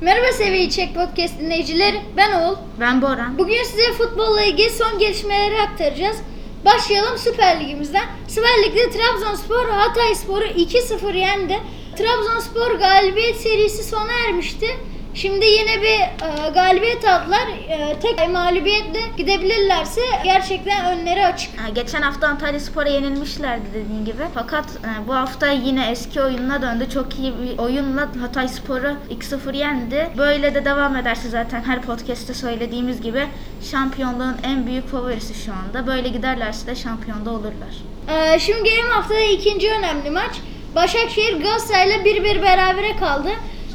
Merhaba sevgili Çek Podcast dinleyicileri. Ben Oğul. Ben Boran. Bugün size futbolla ilgili son gelişmeleri aktaracağız. Başlayalım Süper Ligimizden. Süper Lig'de Trabzonspor Hatayspor'u 2-0 yendi. Trabzonspor galibiyet serisi sona ermişti. Şimdi yine bir e, galibiyet aldılar. E, tek mağlubiyetle gidebilirlerse gerçekten önleri açık. Geçen hafta Antalya Spor'a yenilmişlerdi dediğin gibi. Fakat e, bu hafta yine eski oyununa döndü. Çok iyi bir oyunla Hatay Spor'u 2-0 yendi. Böyle de devam ederse zaten her podcast'te söylediğimiz gibi şampiyonluğun en büyük favorisi şu anda. Böyle giderlerse de şampiyonda olurlar. Ee, şimdi gelelim haftada ikinci önemli maç. Başakşehir Galatasaray'la 1-1 berabere kaldı.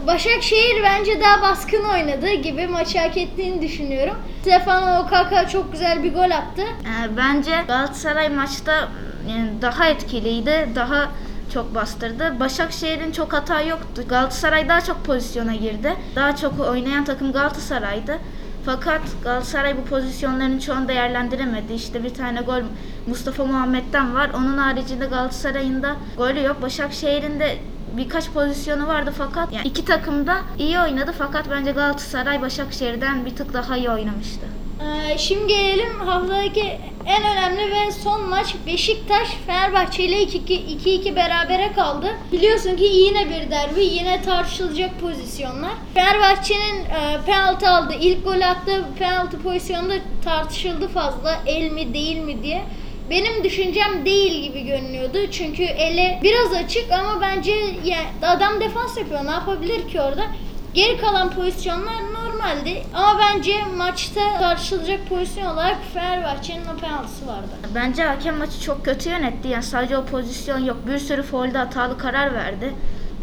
Başakşehir bence daha baskın oynadı gibi maçı hak ettiğini düşünüyorum. Stefano Okaka çok güzel bir gol attı. Ee, Bence Galatasaray maçta yani daha etkiliydi. Daha çok bastırdı. Başakşehir'in çok hata yoktu. Galatasaray daha çok pozisyona girdi. Daha çok oynayan takım Galatasaray'dı. Fakat Galatasaray bu pozisyonların çoğunu değerlendiremedi. İşte bir tane gol Mustafa Muhammed'den var. Onun haricinde Galatasaray'ın da golü yok. Başakşehir'in de birkaç pozisyonu vardı fakat yani iki takım da iyi oynadı fakat bence Galatasaray Başakşehir'den bir tık daha iyi oynamıştı. Ee, şimdi gelelim haftadaki en önemli ve son maç Beşiktaş Fenerbahçe ile 2-2 berabere kaldı. Biliyorsun ki yine bir derbi, yine tartışılacak pozisyonlar. Fenerbahçe'nin e, penaltı aldı. İlk gol attığı penaltı pozisyonunda tartışıldı fazla. El mi değil mi diye. Benim düşüncem değil gibi görünüyordu. Çünkü ele biraz açık ama bence yani adam defans yapıyor. Ne yapabilir ki orada? Geri kalan pozisyonlar normaldi. Ama bence maçta tartışılacak pozisyon olarak Fenerbahçe'nin o penaltısı vardı. Bence hakem maçı çok kötü yönetti. Yani sadece o pozisyon yok. Bir sürü faulde hatalı karar verdi.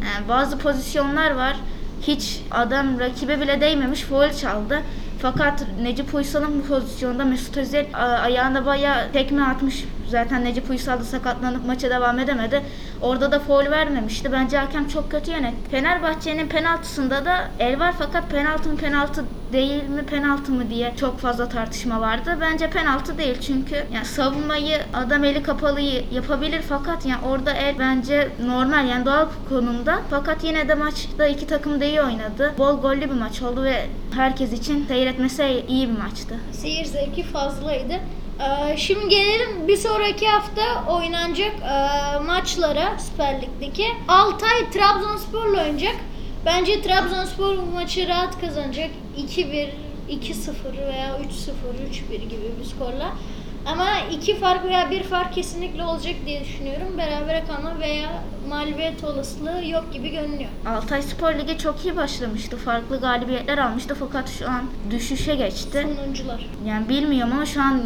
Yani bazı pozisyonlar var. Hiç adam rakibe bile değmemiş faul çaldı. Fakat Necip Uysal'ın bu pozisyonda Mesut Özil ayağına bayağı tekme atmış. Zaten Necip Uysal da sakatlanıp maça devam edemedi. Orada da faul vermemişti. Bence hakem çok kötü yönetti. Fenerbahçe'nin penaltısında da el var fakat penaltı mı penaltı değil mi penaltı mı diye çok fazla tartışma vardı. Bence penaltı değil çünkü yani savunmayı adam eli kapalı yapabilir fakat yani orada el bence normal yani doğal konumda. Fakat yine de maçta iki takım da iyi oynadı. Bol gollü bir maç oldu ve herkes için seyretmesi iyi bir maçtı. Seyir zevki fazlaydı. Ee, Şimdi gelelim bir sonraki hafta oynanacak e, maçlara Süper Lig'deki. Altay Trabzonspor'la oynayacak. Bence Trabzonspor bu maçı rahat kazanacak. 2-1, 2-0 veya 3-0, 3-1 gibi bir skorla. Ama iki fark veya bir fark kesinlikle olacak diye düşünüyorum. Berabere kalma veya mağlubiyet olasılığı yok gibi görünüyor. Altay Spor Ligi çok iyi başlamıştı. Farklı galibiyetler almıştı fakat şu an düşüşe geçti. Sonuncular. Yani bilmiyorum ama şu an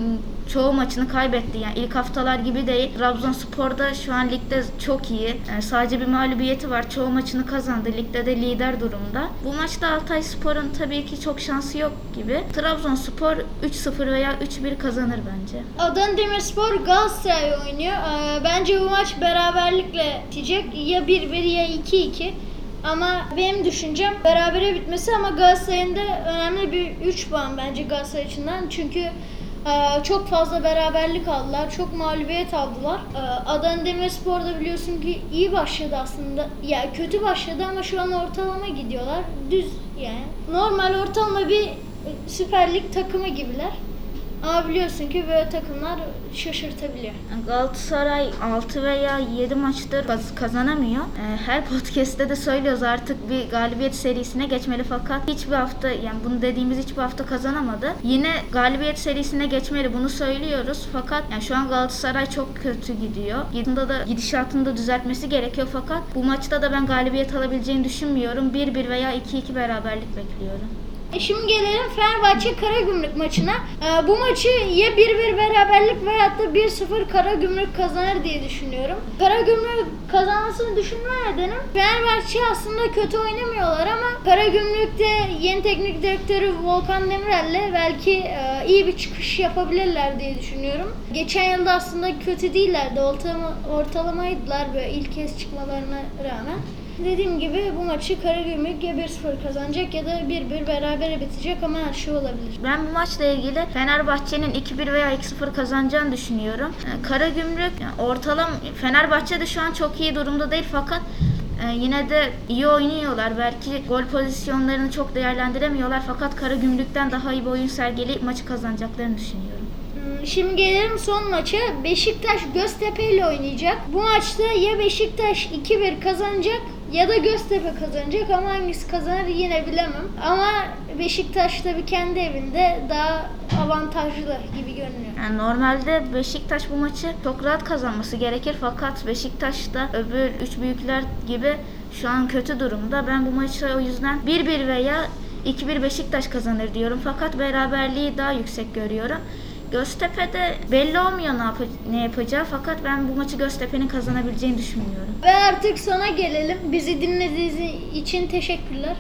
çoğu maçını kaybetti. Yani ilk haftalar gibi değil. Trabzonspor da şu an ligde çok iyi. Yani sadece bir mağlubiyeti var. Çoğu maçını kazandı. Ligde de lider durumda. Bu maçta Altay Spor'un tabii ki çok şansı yok gibi. Trabzonspor 3-0 veya 3-1 kazanır bence. Adana Demirspor Galatasaray oynuyor. Ee, bence bu maç beraberlikle bitecek. Ya 1-1 ya 2-2. Ama benim düşüncem berabere bitmesi ama Galatasaray'ın da önemli bir 3 puan bence Galatasaray açısından. Çünkü e, çok fazla beraberlik aldılar. Çok mağlubiyet aldılar. E, Adana Demirspor da biliyorsun ki iyi başladı aslında. Ya kötü başladı ama şu an ortalama gidiyorlar. Düz yani. Normal ortalama bir Süper Lig takımı gibiler. Ama biliyorsun ki böyle takımlar şaşırtabiliyor. Galatasaray 6 veya 7 maçtır kaz- kazanamıyor. Ee, Her podcast'te de söylüyoruz artık bir galibiyet serisine geçmeli fakat hiçbir hafta yani bunu dediğimiz hiçbir hafta kazanamadı. Yine galibiyet serisine geçmeli bunu söylüyoruz fakat yani şu an Galatasaray çok kötü gidiyor. Yılında da gidişatını da düzeltmesi gerekiyor fakat bu maçta da ben galibiyet alabileceğini düşünmüyorum. 1-1 veya 2-2 beraberlik bekliyorum. E Şimdi gelelim Fenerbahçe Karagümrük maçına. Ee, bu maçı ya 1-1 beraberlik veyahut da 1-0 Karagümrük kazanır diye düşünüyorum. Karagümrük kazanmasını düşünme nedenim Fenerbahçe aslında kötü oynamıyorlar ama Karagümrük'te yeni teknik direktörü Volkan Demirel'le belki e, iyi bir çıkış yapabilirler diye düşünüyorum. Geçen yılda aslında kötü değillerdi. Ortalama, ortalamaydılar böyle ilk kez çıkmalarına rağmen. Dediğim gibi bu maçı Karagümrük ya 1-0 kazanacak ya da 1-1 berabere bitecek ama her şey olabilir. Ben bu maçla ilgili Fenerbahçe'nin 2-1 veya 2-0 kazanacağını düşünüyorum. Ee, Karagümrük ortalam Fenerbahçe de şu an çok iyi durumda değil fakat Ee, yine de iyi oynuyorlar. Belki gol pozisyonlarını çok değerlendiremiyorlar fakat Karagümrük'ten daha iyi bir oyun sergileyip maçı kazanacaklarını düşünüyorum. Hmm, Şimdi gelelim son maça. Beşiktaş Göztepe ile oynayacak. Bu maçta ya Beşiktaş 2-1 kazanacak ya da Göztepe kazanacak ama hangisi kazanır yine bilemem. Ama Beşiktaş tabii kendi evinde daha avantajlı gibi görünüyor. Yani normalde Beşiktaş bu maçı çok rahat kazanması gerekir fakat Beşiktaş da öbür üç büyükler gibi şu an kötü durumda. Ben bu maçı o yüzden 1-1 veya 2-1 Beşiktaş kazanır diyorum fakat beraberliği daha yüksek görüyorum. Göztepe'de belli olmuyor ne, yap- ne yapacağı fakat ben bu maçı Göztepe'nin kazanabileceğini düşünmüyorum. Ve artık sona gelelim. Bizi dinlediğiniz için teşekkürler.